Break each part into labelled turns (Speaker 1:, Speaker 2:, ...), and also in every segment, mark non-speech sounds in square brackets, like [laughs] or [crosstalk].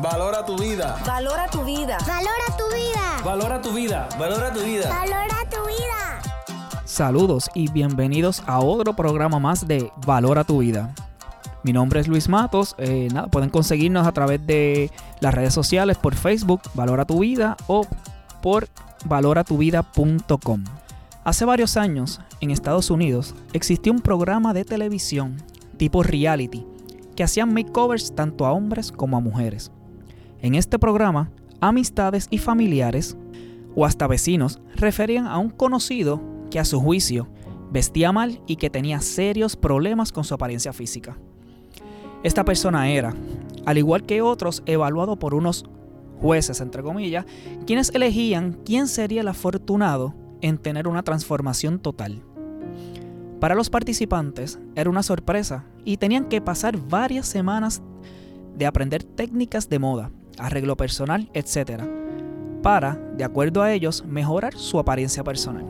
Speaker 1: Valora tu vida.
Speaker 2: Valora tu vida.
Speaker 3: Valora tu vida.
Speaker 1: Valora tu vida. Valora tu vida.
Speaker 3: Valora tu vida.
Speaker 4: Saludos y bienvenidos a otro programa más de Valora tu vida. Mi nombre es Luis Matos. Eh, nada, pueden conseguirnos a través de las redes sociales por Facebook, Valora tu vida o por valoratuvida.com. Hace varios años, en Estados Unidos, existió un programa de televisión tipo reality que hacían makeovers tanto a hombres como a mujeres. En este programa, amistades y familiares, o hasta vecinos, referían a un conocido que a su juicio vestía mal y que tenía serios problemas con su apariencia física. Esta persona era, al igual que otros, evaluado por unos jueces, entre comillas, quienes elegían quién sería el afortunado en tener una transformación total. Para los participantes era una sorpresa y tenían que pasar varias semanas de aprender técnicas de moda, arreglo personal, etc. Para, de acuerdo a ellos, mejorar su apariencia personal.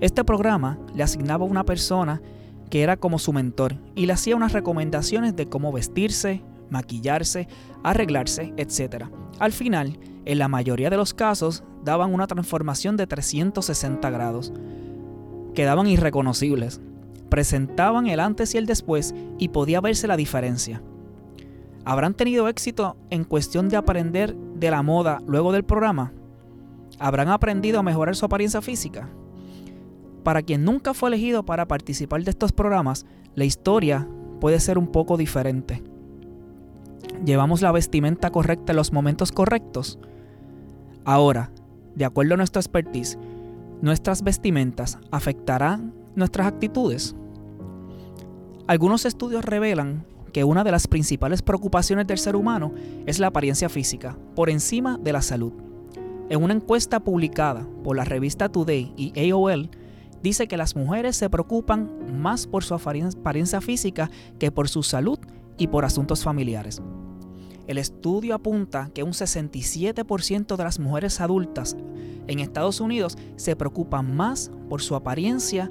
Speaker 4: Este programa le asignaba a una persona que era como su mentor y le hacía unas recomendaciones de cómo vestirse, maquillarse, arreglarse, etc. Al final, en la mayoría de los casos, daban una transformación de 360 grados. Quedaban irreconocibles. Presentaban el antes y el después y podía verse la diferencia. ¿Habrán tenido éxito en cuestión de aprender de la moda luego del programa? ¿Habrán aprendido a mejorar su apariencia física? Para quien nunca fue elegido para participar de estos programas, la historia puede ser un poco diferente. ¿Llevamos la vestimenta correcta en los momentos correctos? Ahora, de acuerdo a nuestra expertise, ¿nuestras vestimentas afectarán nuestras actitudes? Algunos estudios revelan que una de las principales preocupaciones del ser humano es la apariencia física, por encima de la salud. En una encuesta publicada por la revista Today y AOL, dice que las mujeres se preocupan más por su apariencia física que por su salud y por asuntos familiares. El estudio apunta que un 67% de las mujeres adultas en Estados Unidos se preocupan más por su apariencia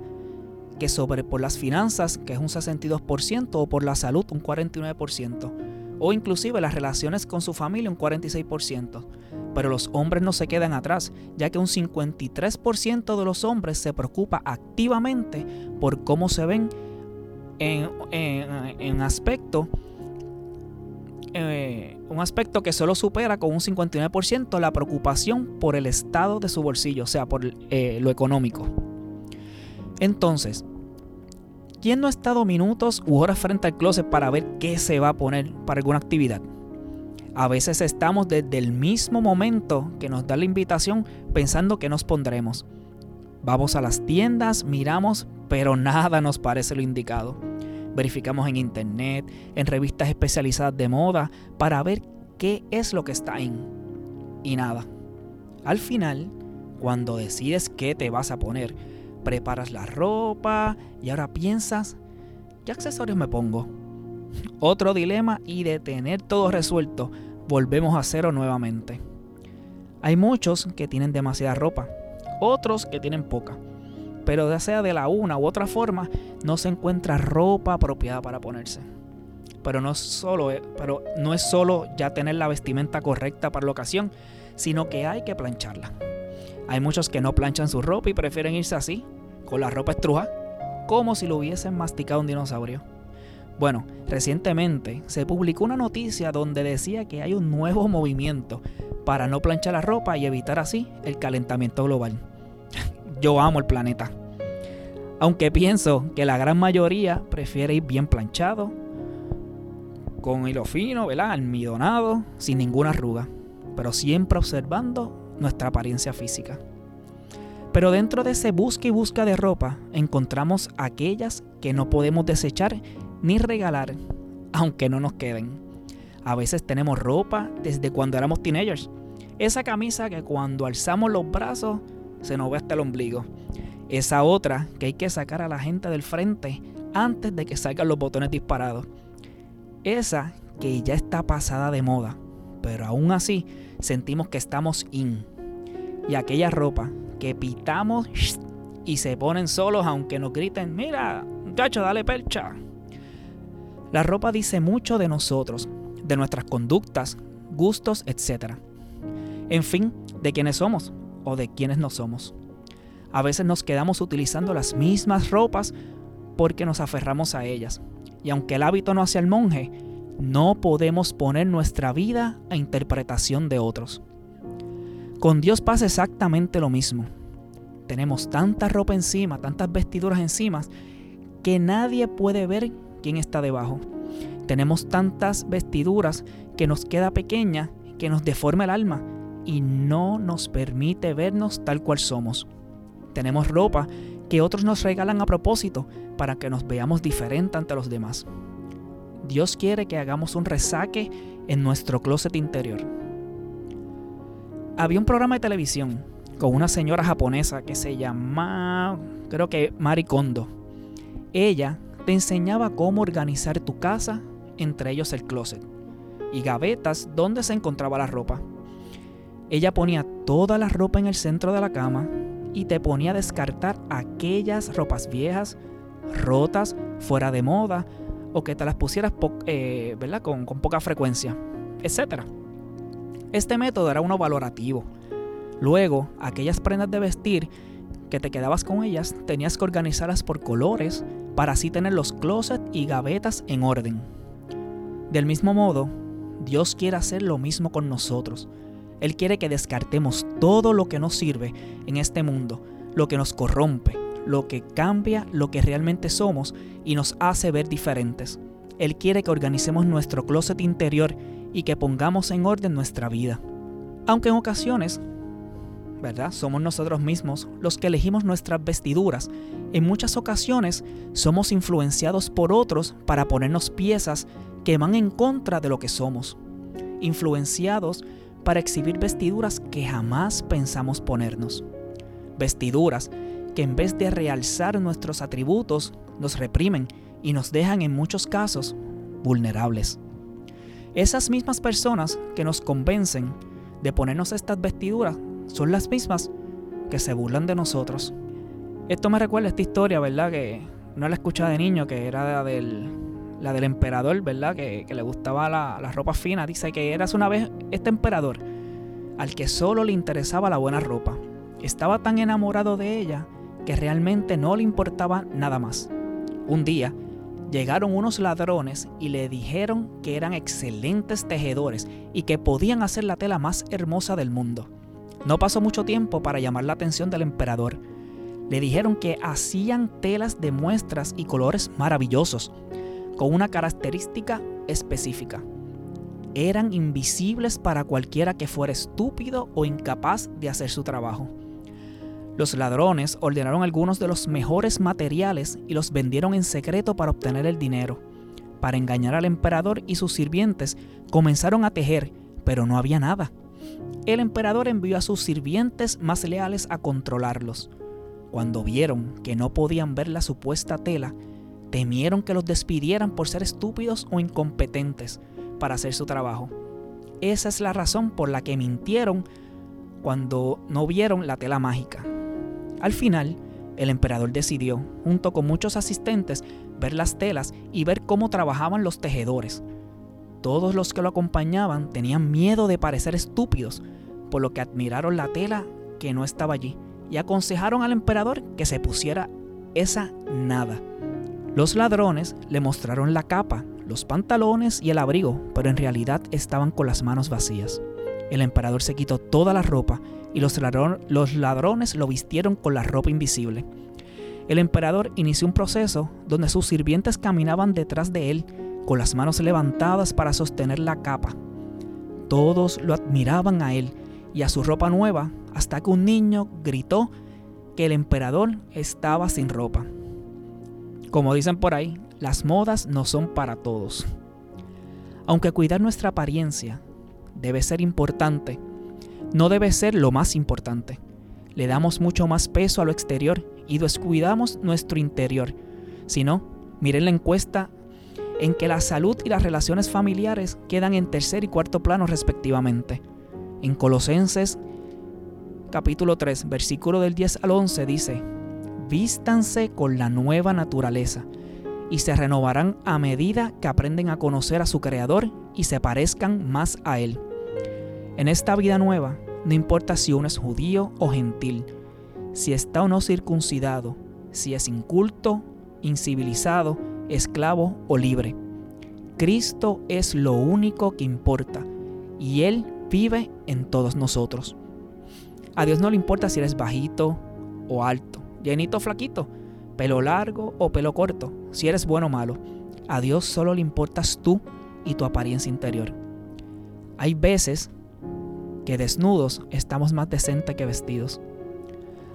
Speaker 4: que sobre por las finanzas, que es un 62%, o por la salud, un 49%, o inclusive las relaciones con su familia, un 46%. Pero los hombres no se quedan atrás, ya que un 53% de los hombres se preocupa activamente por cómo se ven en, aspecto eh, un aspecto que solo supera con un 59% la preocupación por el estado de su bolsillo, o sea, por eh, lo económico. Entonces, ¿quién no ha estado minutos u horas frente al closet para ver qué se va a poner para alguna actividad? A veces estamos desde el mismo momento que nos da la invitación pensando que nos pondremos. Vamos a las tiendas, miramos, pero nada nos parece lo indicado verificamos en internet, en revistas especializadas de moda, para ver qué es lo que está en. Y nada. Al final, cuando decides qué te vas a poner, preparas la ropa y ahora piensas, ¿qué accesorios me pongo? [laughs] Otro dilema y de tener todo resuelto, volvemos a cero nuevamente. Hay muchos que tienen demasiada ropa, otros que tienen poca pero ya sea de la una u otra forma, no se encuentra ropa apropiada para ponerse. Pero no, solo, eh, pero no es solo ya tener la vestimenta correcta para la ocasión, sino que hay que plancharla. Hay muchos que no planchan su ropa y prefieren irse así, con la ropa estruja, como si lo hubiesen masticado un dinosaurio. Bueno, recientemente se publicó una noticia donde decía que hay un nuevo movimiento para no planchar la ropa y evitar así el calentamiento global [laughs] yo amo el planeta. Aunque pienso que la gran mayoría prefiere ir bien planchado, con hilo fino, ¿verdad? Almidonado, sin ninguna arruga, pero siempre observando nuestra apariencia física. Pero dentro de ese busca y busca de ropa encontramos aquellas que no podemos desechar ni regalar, aunque no nos queden. A veces tenemos ropa desde cuando éramos teenagers. Esa camisa que cuando alzamos los brazos se nos ve hasta el ombligo. Esa otra que hay que sacar a la gente del frente antes de que salgan los botones disparados. Esa que ya está pasada de moda, pero aún así sentimos que estamos in. Y aquella ropa que pitamos y se ponen solos aunque nos griten, mira, muchacho, dale percha. La ropa dice mucho de nosotros, de nuestras conductas, gustos, etc. En fin, de quiénes somos o de quiénes no somos. A veces nos quedamos utilizando las mismas ropas porque nos aferramos a ellas. Y aunque el hábito no hace al monje, no podemos poner nuestra vida a interpretación de otros. Con Dios pasa exactamente lo mismo. Tenemos tanta ropa encima, tantas vestiduras encima, que nadie puede ver quién está debajo. Tenemos tantas vestiduras que nos queda pequeña, que nos deforma el alma y no nos permite vernos tal cual somos. Tenemos ropa que otros nos regalan a propósito para que nos veamos diferente ante los demás. Dios quiere que hagamos un resaque en nuestro closet interior. Había un programa de televisión con una señora japonesa que se llama, creo que Mari Kondo. Ella te enseñaba cómo organizar tu casa, entre ellos el closet, y gavetas donde se encontraba la ropa. Ella ponía toda la ropa en el centro de la cama y te ponía a descartar aquellas ropas viejas, rotas, fuera de moda o que te las pusieras eh, ¿verdad? Con, con poca frecuencia, etc. Este método era uno valorativo. Luego, aquellas prendas de vestir que te quedabas con ellas, tenías que organizarlas por colores para así tener los closets y gavetas en orden. Del mismo modo, Dios quiere hacer lo mismo con nosotros. Él quiere que descartemos todo lo que nos sirve en este mundo, lo que nos corrompe, lo que cambia lo que realmente somos y nos hace ver diferentes. Él quiere que organicemos nuestro closet interior y que pongamos en orden nuestra vida. Aunque en ocasiones, ¿verdad? Somos nosotros mismos los que elegimos nuestras vestiduras. En muchas ocasiones somos influenciados por otros para ponernos piezas que van en contra de lo que somos. Influenciados para exhibir vestiduras que jamás pensamos ponernos. Vestiduras que en vez de realzar nuestros atributos, nos reprimen y nos dejan en muchos casos vulnerables. Esas mismas personas que nos convencen de ponernos estas vestiduras son las mismas que se burlan de nosotros. Esto me recuerda esta historia, ¿verdad? Que no la escuché de niño, que era la del, la del emperador, ¿verdad? Que, le gustaba la, la, ropa fina. Dice que eras una vez este emperador al que solo le interesaba la buena ropa. Estaba tan enamorado de ella que realmente no le importaba nada más. Un día, llegaron unos ladrones y le dijeron que eran excelentes tejedores y que podían hacer la tela más hermosa del mundo. No pasó mucho tiempo para llamar la atención del emperador. Le dijeron que hacían telas de muestras y colores maravillosos, con una característica específica. Eran invisibles para cualquiera que fuera estúpido o incapaz de hacer su trabajo. Los ladrones ordenaron algunos de los mejores materiales y los vendieron en secreto para obtener el dinero. Para engañar al emperador y sus sirvientes, comenzaron a tejer, pero no había nada. El emperador envió a sus sirvientes más leales a controlarlos. Cuando vieron que no podían ver la supuesta tela, temieron que los despidieran por ser estúpidos o incompetentes para hacer su trabajo. Esa es la razón por la que mintieron cuando no vieron la tela mágica. Al final, el emperador decidió, junto con muchos asistentes, ver las telas y ver cómo trabajaban los tejedores. Todos los que lo acompañaban tenían miedo de parecer estúpidos, por lo que admiraron la tela que no estaba allí y aconsejaron al emperador que se pusiera esa nada. Los ladrones le mostraron la capa, los pantalones y el abrigo, pero en realidad estaban con las manos vacías. El emperador se quitó toda la ropa y los, ladrones lo vistieron con la ropa invisible. El emperador inició un proceso donde sus sirvientes caminaban detrás de él con las manos levantadas para sostener la capa. Todos lo admiraban a él y a su ropa nueva hasta que un niño gritó que el emperador estaba sin ropa. Como dicen por ahí, las modas no son para todos. Aunque cuidar nuestra apariencia debe ser importante, no debe ser lo más importante. Le damos mucho más peso a lo exterior y descuidamos nuestro interior. Si no, miren la encuesta en que la salud y las relaciones familiares quedan en tercer y cuarto plano respectivamente. En Colosenses capítulo 3, versículo del 10 al 11 dice, Vístanse con la nueva naturaleza, y se renovarán a medida que aprenden a conocer a su Creador y se parezcan más a Él. En esta vida nueva, no importa si uno es judío o gentil, si está o no circuncidado, si es inculto, incivilizado, esclavo o libre. Cristo es lo único que importa y Él vive en todos nosotros. A Dios no le importa si eres bajito o alto, llenito o flaquito, pelo largo o pelo corto, si eres bueno o malo. A Dios solo le importas tú y tu apariencia interior. Hay veces que desnudos estamos más decentes que vestidos.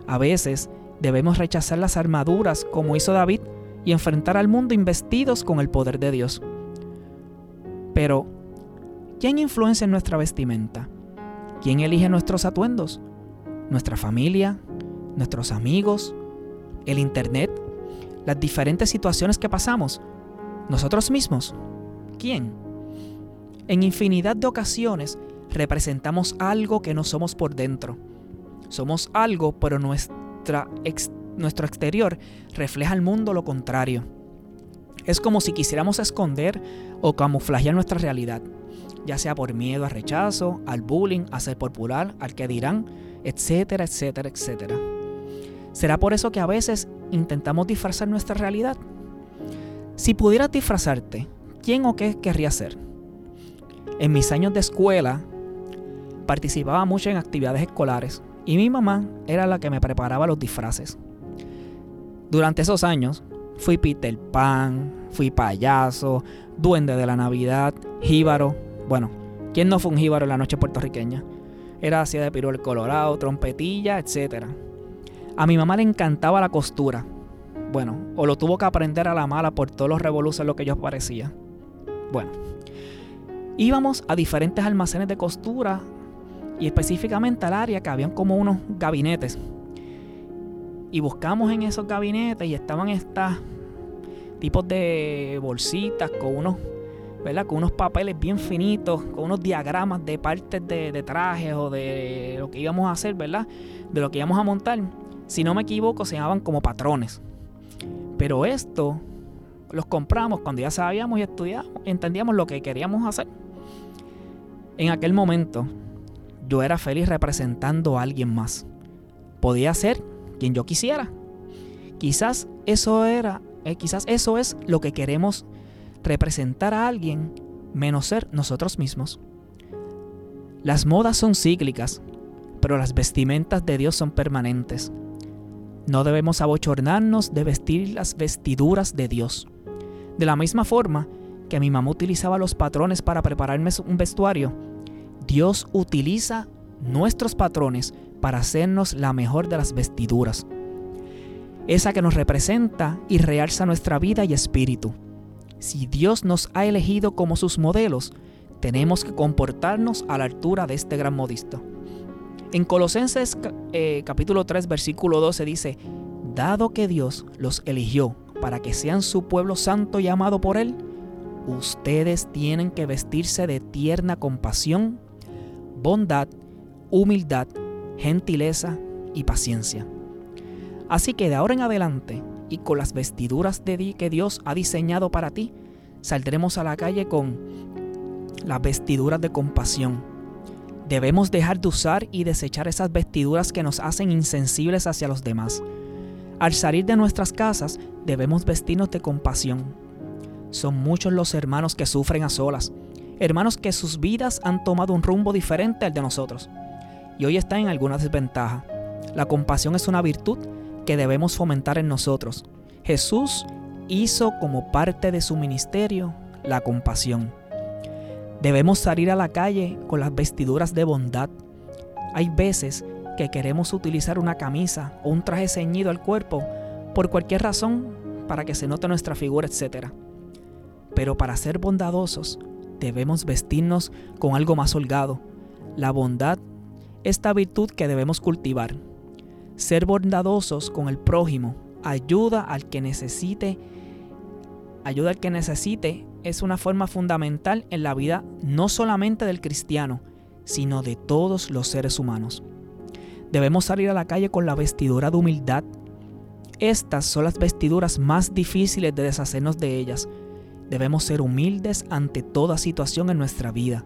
Speaker 4: A veces debemos rechazar las armaduras como hizo David y enfrentar al mundo investidos con el poder de Dios. Pero, ¿quién influencia en nuestra vestimenta? ¿Quién elige nuestros atuendos? ¿Nuestra familia? ¿Nuestros amigos? ¿El Internet? ¿Las diferentes situaciones que pasamos? ¿Nosotros mismos? ¿Quién? En infinidad de ocasiones representamos algo que no somos por dentro. Somos algo, pero nuestra nuestro exterior refleja al mundo lo contrario. Es como si quisiéramos esconder o camuflajear nuestra realidad, ya sea por miedo al rechazo, al bullying, a ser popular, al que dirán, etcétera, etcétera, etcétera. ¿Será por eso que a veces intentamos disfrazar nuestra realidad? Si pudieras disfrazarte, ¿quién o qué querría ser? En mis años de escuela, participaba mucho en actividades escolares y mi mamá era la que me preparaba los disfraces. Durante esos años fui Peter Pan, fui payaso, duende de la Navidad, jíbaro. Bueno, ¿quién no fue un jíbaro en la noche puertorriqueña? Era así de el colorado, trompetilla, etc. A mi mamá le encantaba la costura. Bueno, o lo tuvo que aprender a la mala por todos los revoluciones lo que yo parecía. Bueno, íbamos a diferentes almacenes de costura y específicamente al área que habían como unos gabinetes. Y buscamos en esos gabinetes y estaban estos tipos de bolsitas con unos, ¿verdad? Con unos papeles bien finitos, con unos diagramas de partes de, de trajes o de lo que íbamos a hacer, ¿verdad? De lo que íbamos a montar. Si no me equivoco, se llamaban como patrones. Pero esto los compramos cuando ya sabíamos y estudiamos, entendíamos lo que queríamos hacer. En aquel momento, yo era feliz representando a alguien más. Podía ser quien yo quisiera. Quizás eso era, eh, quizás eso es lo que queremos representar a alguien menos ser nosotros mismos. Las modas son cíclicas, pero las vestimentas de Dios son permanentes. No debemos abochornarnos de vestir las vestiduras de Dios. De la misma forma que mi mamá utilizaba los patrones para prepararme un vestuario, Dios utiliza nuestros patrones para hacernos la mejor de las vestiduras, esa que nos representa y realza nuestra vida y espíritu. Si Dios nos ha elegido como sus modelos, tenemos que comportarnos a la altura de este gran modisto. En Colosenses eh, capítulo 3 versículo 12 dice, dado que Dios los eligió para que sean su pueblo santo y amado por Él, ustedes tienen que vestirse de tierna compasión, bondad, humildad, gentileza y paciencia. Así que de ahora en adelante, y con las vestiduras de que Dios ha diseñado para ti, saldremos a la calle con las vestiduras de compasión. Debemos dejar de usar y desechar esas vestiduras que nos hacen insensibles hacia los demás. Al salir de nuestras casas, debemos vestirnos de compasión. Son muchos los hermanos que sufren a solas, hermanos que sus vidas han tomado un rumbo diferente al de nosotros y hoy están en alguna desventaja. La compasión es una virtud que debemos fomentar en nosotros. Jesús hizo como parte de su ministerio la compasión. Debemos salir a la calle con las vestiduras de bondad. Hay veces que queremos utilizar una camisa o un traje ceñido al cuerpo por cualquier razón para que se note nuestra figura, etc. Pero para ser bondadosos debemos vestirnos con algo más holgado. La bondad, esta virtud que debemos cultivar. Ser bondadosos con el prójimo ayuda al que necesite. Ayuda al que necesite es una forma fundamental en la vida no solamente del cristiano, sino de todos los seres humanos. Debemos salir a la calle con la vestidura de humildad. Estas son las vestiduras más difíciles de deshacernos de ellas. Debemos ser humildes ante toda situación en nuestra vida.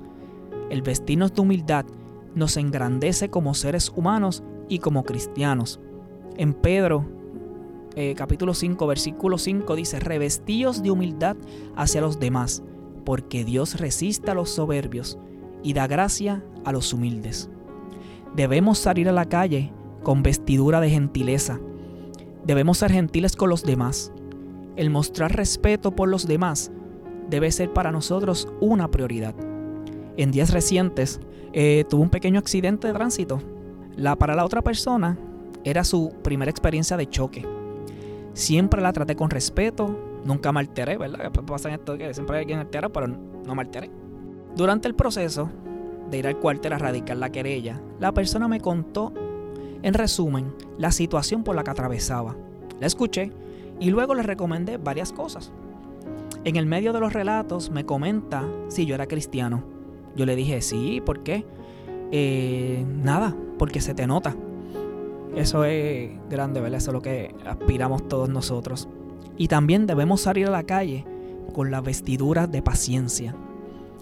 Speaker 4: El vestirnos de humildad nos engrandece como seres humanos y como cristianos. En Pedro, eh, capítulo 5, versículo 5 dice, revestíos de humildad hacia los demás, porque Dios resiste a los soberbios y da gracia a los humildes. Debemos salir a la calle con vestidura de gentileza. Debemos ser gentiles con los demás. El mostrar respeto por los demás debe ser para nosotros una prioridad. En días recientes eh, tuve un pequeño accidente de tránsito. La, para la otra persona era su primera experiencia de choque. Siempre la traté con respeto, nunca me alteré, ¿verdad? Pasa esto que siempre hay alguien altera, pero no me alteré. Durante el proceso de ir al cuartel a radicar la querella, la persona me contó, en resumen, la situación por la que atravesaba. La escuché y luego le recomendé varias cosas. En el medio de los relatos me comenta si yo era cristiano. Yo le dije, sí, ¿por qué? Eh, nada, porque se te nota. Eso es grande, ¿verdad? Eso es lo que aspiramos todos nosotros. Y también debemos salir a la calle con la vestidura de paciencia.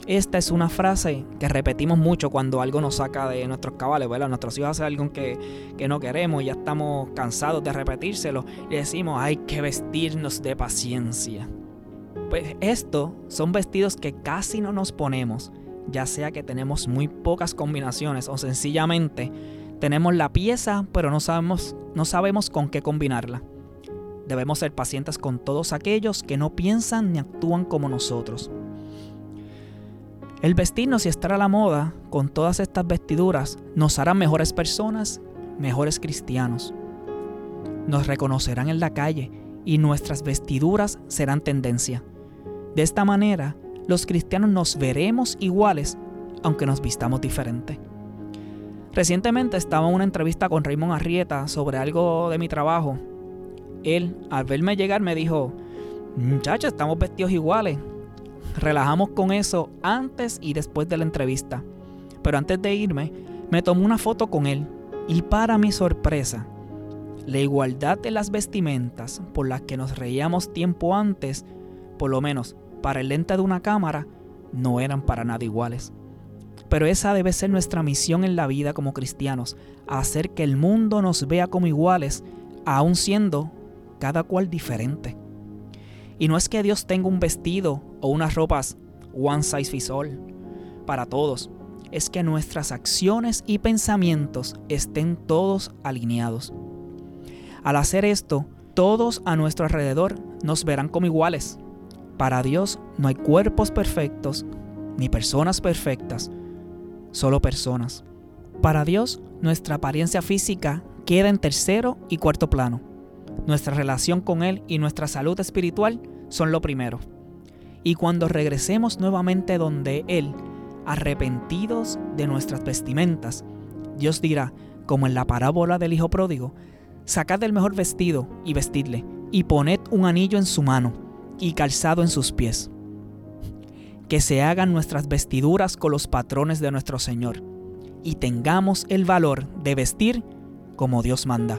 Speaker 4: Esta es una frase que repetimos mucho cuando algo nos saca de nuestros cabales, ¿verdad? Nuestros hijos hacen algo que, que no queremos y ya estamos cansados de repetírselo y decimos, hay que vestirnos de paciencia. Pues esto son vestidos que casi no nos ponemos, ya sea que tenemos muy pocas combinaciones o sencillamente tenemos la pieza pero no sabemos, no sabemos con qué combinarla. Debemos ser pacientes con todos aquellos que no piensan ni actúan como nosotros. El vestirnos y estar a la moda con todas estas vestiduras nos hará mejores personas, mejores cristianos. Nos reconocerán en la calle y nuestras vestiduras serán tendencia. De esta manera, los cristianos nos veremos iguales aunque nos vistamos diferente. Recientemente estaba en una entrevista con Raymond Arrieta sobre algo de mi trabajo. Él, al verme llegar, me dijo, muchachos, estamos vestidos iguales. Relajamos con eso antes y después de la entrevista. Pero antes de irme, me tomé una foto con él y para mi sorpresa, la igualdad de las vestimentas por las que nos reíamos tiempo antes, por lo menos para el lente de una cámara, no eran para nada iguales. Pero esa debe ser nuestra misión en la vida como cristianos, hacer que el mundo nos vea como iguales, aun siendo cada cual diferente. Y no es que Dios tenga un vestido o unas ropas one size fits all para todos, es que nuestras acciones y pensamientos estén todos alineados. Al hacer esto, todos a nuestro alrededor nos verán como iguales. Para Dios no hay cuerpos perfectos ni personas perfectas, solo personas. Para Dios, nuestra apariencia física queda en tercero y cuarto plano. Nuestra relación con Él y nuestra salud espiritual son lo primero. Y cuando regresemos nuevamente donde Él, arrepentidos de nuestras vestimentas, Dios dirá, como en la parábola del Hijo Pródigo, sacad el mejor vestido y vestidle, y poned un anillo en su mano y calzado en sus pies que se hagan nuestras vestiduras con los patrones de nuestro Señor y tengamos el valor de vestir como Dios manda.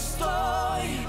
Speaker 2: estoy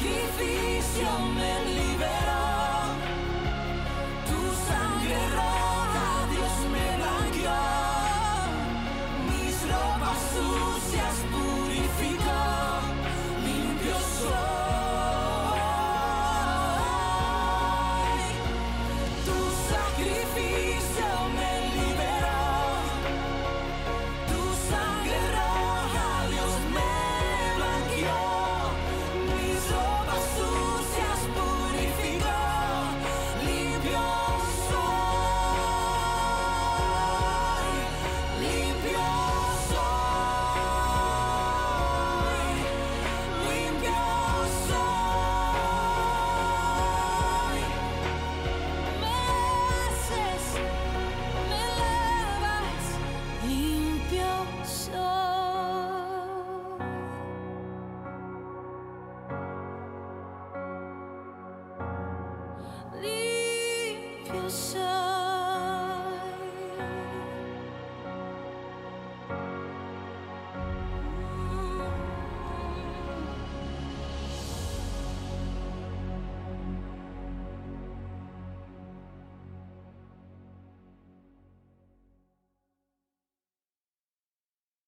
Speaker 2: sacrificio me liberó.